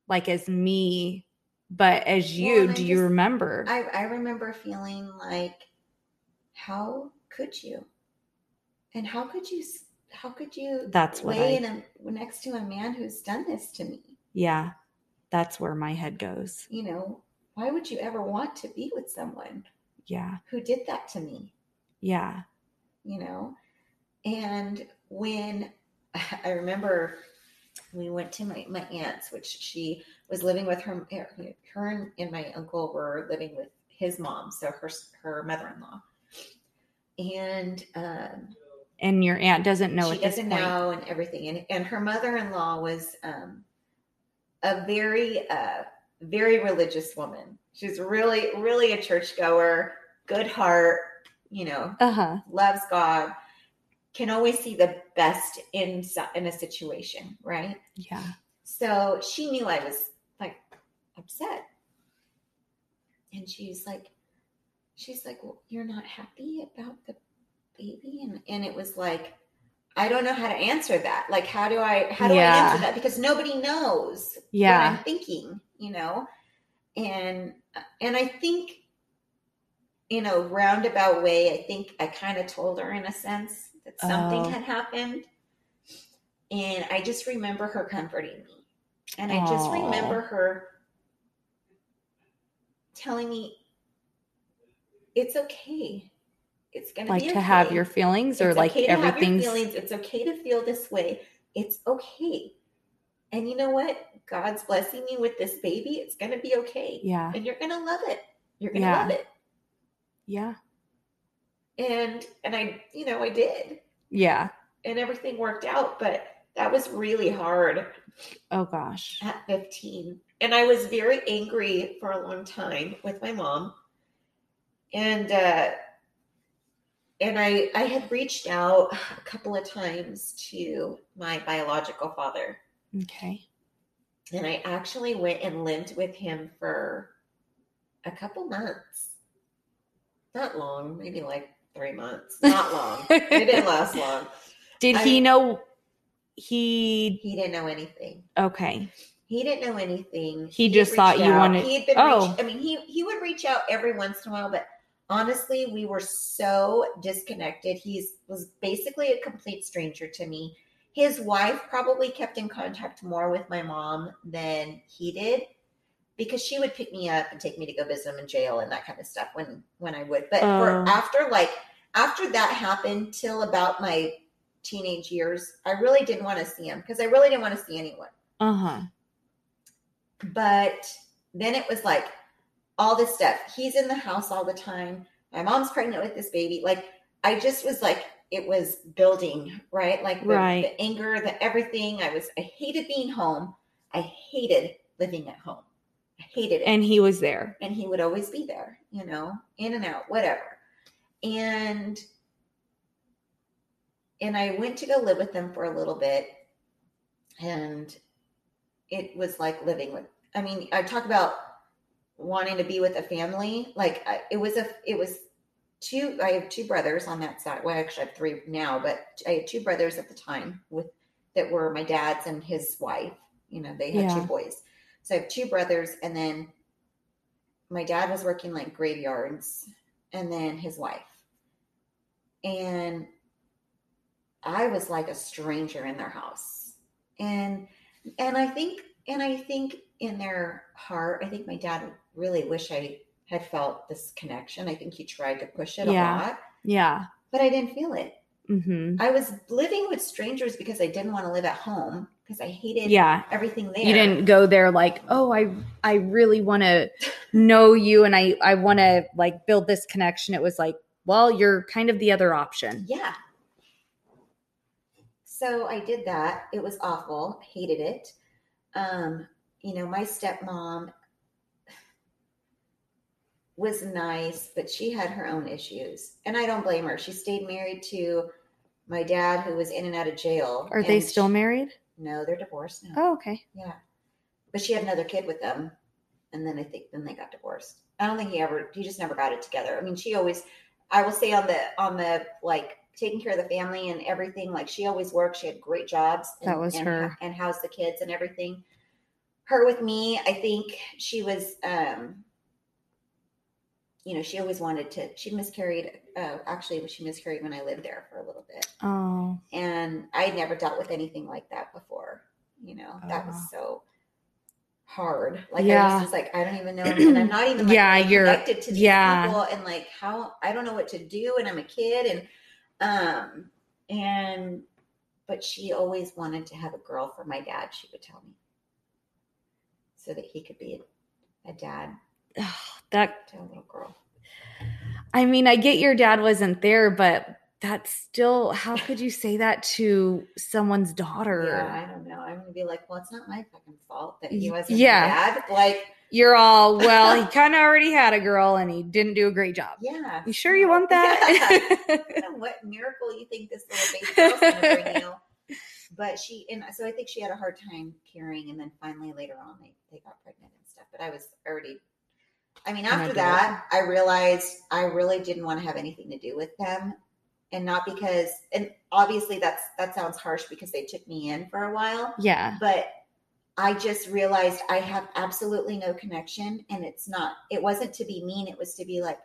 like as me, but as you, Well, I do you remember? I, I remember feeling like, how could you? And how could you? How could you? That's what lay I- in a, next to a man who's done this to me. Yeah. That's where my head goes. You know, why would you ever want to be with someone Yeah. who did that to me? Yeah. you know and when i remember we went to my, my aunt's which she was living with her her and, my uncle were living with his mom so her her mother-in-law and um, And your aunt doesn't know she at this doesn't know and everything and, and her mother-in-law was um, a very uh, very religious woman she's really really a churchgoer good heart you know Uh-huh. loves God, can always see the best in in a situation, right? Yeah. So she knew I was like upset, and she's like, she's like, well, you're not happy about the baby, and and it was like, I don't know how to answer that. Like, how do I how do Yeah. I answer that? Because nobody knows Yeah. what I'm thinking, you know, and and I think in a roundabout way, I think I kind of told her in a sense that something Oh. had happened. And I just remember her comforting me. And I just remember her telling me, it's okay. It's going to Like be to have your feelings or It's like okay to have your everything's feelings. It's okay to feel this way. it's okay. And you know what? God's blessing me with this baby. It's going to be okay. Yeah. And you're going to love it. You're going to Yeah. love it. Yeah. And and I, you know, I did. Yeah. And everything worked out, but that was really hard Oh gosh. at 15. And I was very angry for a long time with my mom. And uh and I I had reached out a couple of times to my biological father. Okay. And I actually went and lived with him for a couple months. Not long, maybe like three months. Not long. it didn't last long. Did I- he know he He didn't know anything. okay. He didn't know anything. He had just thought you out. wanted- He had been. Oh. reach- I mean, he he would reach out every once in a while, but honestly, we were so disconnected. He's was basically a complete stranger to me. His wife probably kept in contact more with my mom than he did because she would pick me up and take me to go visit him in jail and that kind of stuff when when I would. But Oh. for after like after that happened till about my teenage years, I really didn't want to see him because I really didn't want to see anyone Uh-huh. but then it was like all this stuff. He's in the house all the time. My mom's pregnant with this baby. Like I just was like it was building, right? Like the, Right. the anger, the everything. I was I hated being home. I hated living at home. I hated it. And he was there. and he would always be there, you know, in and out, whatever. And and I went to go live with them for a little bit, and it was like living with. I mean, I talk about wanting to be with a family. Like I, it was a, it was two. I have two brothers on that side. Well, actually, I have three now, but I had two brothers at the time with that were my dad's and his wife. You know, they had Yeah. two boys. So I have two brothers, and then my dad was working like graveyards, and then his wife. And I was like a stranger in their house. And and I think and I think in their heart, I think my dad really wish I had felt this connection. I think he tried to push it Yeah. a lot, Yeah. but I didn't feel it. Mm-hmm. I was living with strangers because I didn't want to live at home because I hated Yeah. everything there. You didn't go there like, oh, I I really want to know you and I I want to like build this connection. It was like, well, you're kind of the other option. Yeah. So I did that. It was awful. Hated it. Um, you know, my stepmom was nice, but she had her own issues. And I don't blame her. She stayed married to my dad who was in and out of jail. Are they still she- married? No, they're divorced now. Oh, okay. Yeah. But she had another kid with them. And then I think then they got divorced. I don't think he ever he just never got it together. I mean, she always I will say on the on the like taking care of the family and everything, like she always worked. She had great jobs. And, That was and, her. and housed the kids and everything. Her with me, I think she was um you know, she always wanted to she miscarried uh actually she miscarried when I lived there for a little bit Oh, and I had never dealt with anything like that before. You know, that was Oh. so hard. Like I Yeah. just like, I don't even know, and I'm not even like, Yeah, you're- connected to these yeah. people, and like how I don't know what to do, and I'm a kid, and um, and but she always wanted to have a girl for my dad. She would tell me, so that he could be a, a dad that to little girl. I mean, I get your dad wasn't there, but that's still how could you say that to someone's daughter? Yeah, I don't know. I'm gonna be like, well, it's not my fucking fault that he wasn't yeah. yeah. dad. Like, You're all, well, he kind of already had a girl and he didn't do a great job. yeah. You sure you want that? Don't know what miracle you think this little baby girl's gonna bring you. But she and so I think she had a hard time carrying, and then finally later on they, they got pregnant and stuff. But I was already I mean, after adult. that, I realized I really didn't want to have anything to do with them. And not because and obviously that's that sounds harsh because they took me in for a while yeah. but I just realized I have absolutely no connection and it's not it wasn't to be mean it was to be like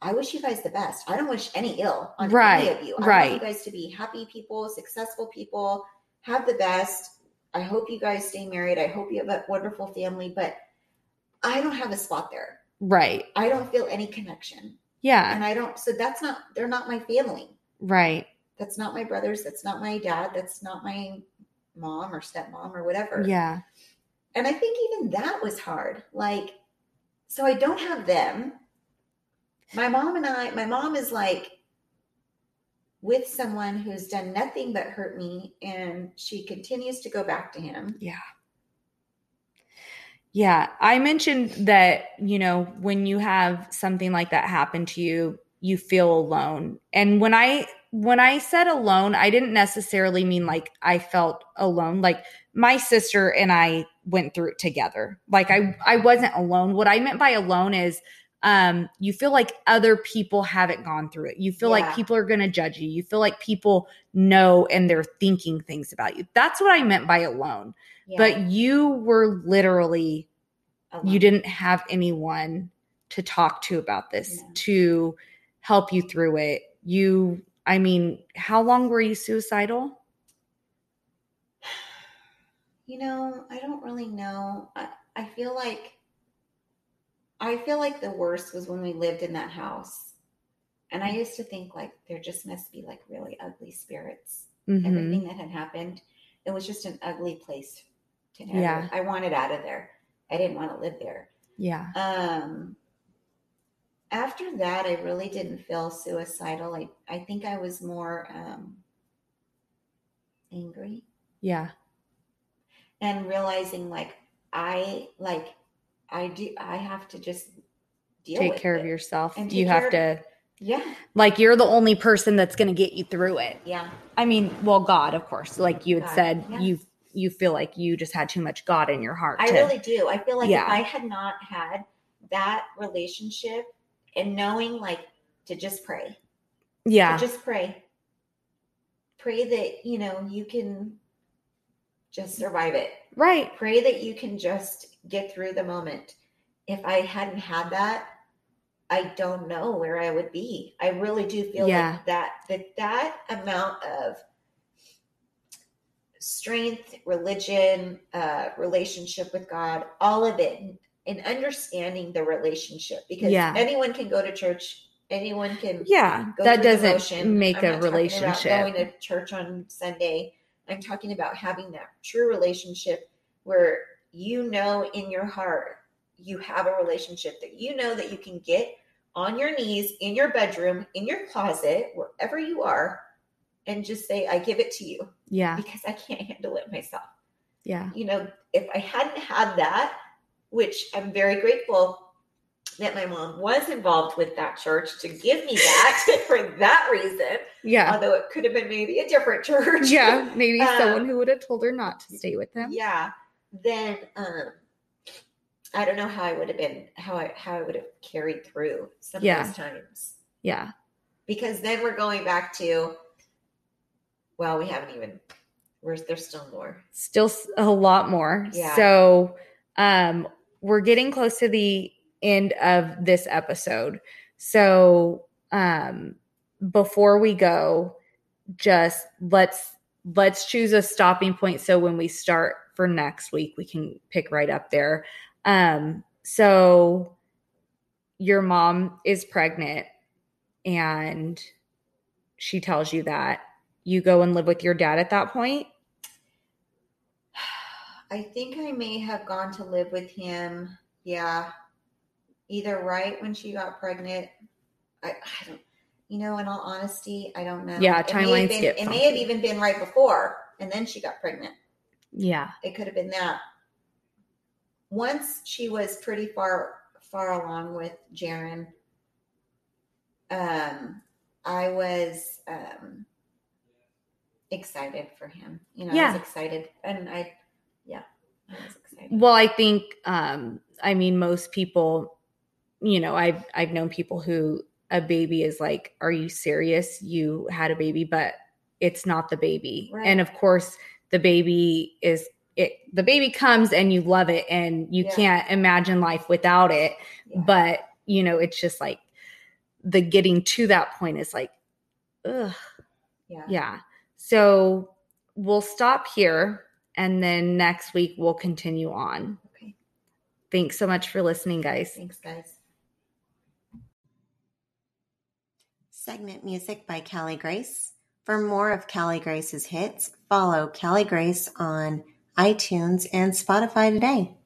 I wish you guys the best. I don't wish any ill on Right, any of you. I right. want you guys to be happy people, successful people, have the best. I hope you guys stay married. I hope you have a wonderful family, but I don't have a spot there. Right. I don't feel any connection. Yeah. And I don't so that's not they're not my family. Right. That's not my brothers. That's not my dad. That's not my mom or stepmom or whatever. Yeah. And I think even that was hard. Like, so I don't have them. My mom and I, my mom is like with someone who's done nothing but hurt me, and she continues to go back to him. Yeah. Yeah. I mentioned that, you know, when you have something like that happen to you, you feel alone. And when I when I said alone, I didn't necessarily mean like I felt alone. Like my sister and I went through it together. Like I I wasn't alone. What I meant by alone is um you feel like other people haven't gone through it. You feel Yeah. like people are going to judge you. You feel like people know and they're thinking things about you. That's what I meant by alone. Yeah, But you were literally alone. you didn't have anyone to talk to about this to help you through it. You I mean, how long were you suicidal? You know, I don't really know. I, I feel like I feel like the worst was when we lived in that house. And I used to think like there just must be like really ugly spirits. Mhm. Everything that had happened, it was just an ugly place to ever. Yeah. I wanted out of there. I didn't want to live there. Yeah. Um after that I really didn't feel suicidal. I I think I was more um angry. Yeah. and realizing like I like I do I have to just deal Take care of yourself. You have to Yeah. like you're the only person that's going to get you through it. Yeah. I mean, well, God, of course. Like you had God, said, yes. you you feel like you just had too much God in your heart. I to- really do. I feel like Yeah. if I had not had that relationship and knowing like to just pray. yeah. To just pray. Pray that, you know, you can just survive it. right. Pray that you can just get through the moment. If I hadn't had that, I don't know where I would be. I really do feel Yeah. like that that that amount of strength, religion, uh, relationship with God, all of it, and understanding the relationship because Yeah. anyone can go to church, anyone can Yeah. go That doesn't devotion. make I'm a not talking about relationship. going to church on Sunday. I'm talking about having that true relationship where you know in your heart you have a relationship that you know that you can get on your knees in your bedroom, in your closet, wherever you are, and just say, I give it to you yeah. because I can't handle it myself. Yeah. You know, if I hadn't had that, which I'm very grateful that my mom was involved with that church to give me that for that reason, Yeah. although it could have been maybe a different church. Yeah. Maybe Um, someone who would have told her not to stay with them. yeah then um i don't know how i would have been how i how i would have carried through some Yeah. of those times Yeah. because then we're going back to well we haven't even we're there's still more Still a lot more. Yeah. So, um, we're getting close to the end of this episode. So, um, before we go, just let's let's choose a stopping point. So when we start for next week we can pick right up there. Um so your mom is pregnant and she tells you that you go and live with your dad at that point. I think i may have gone to live with him. Yeah. Either right when she got pregnant. I, I don't you know in all honesty i don't know Yeah, It may have timelines been- get it may have even been right before and then she got pregnant yeah it could have been that. Once she was pretty far far along with Jaron, um, I was um, excited for him. You know, I was excited, and I, yeah, I was excited. Well, I think um I mean most people you know, I've I've known people who a baby is like, "Are you serious? You had a baby?" but it's not the baby. Right. And of course, the baby is it the baby comes and you love it and you Yeah. can't imagine life without it, Yeah. but you know, it's just like the getting to that point is like ugh, yeah, yeah. So we'll stop here and then next week we'll continue on. Okay, Thanks so much for listening, guys. thanks, guys. Segment music by Callie Grace. For more of Callie Grace's hits, follow Callie Grace on iTunes and Spotify today.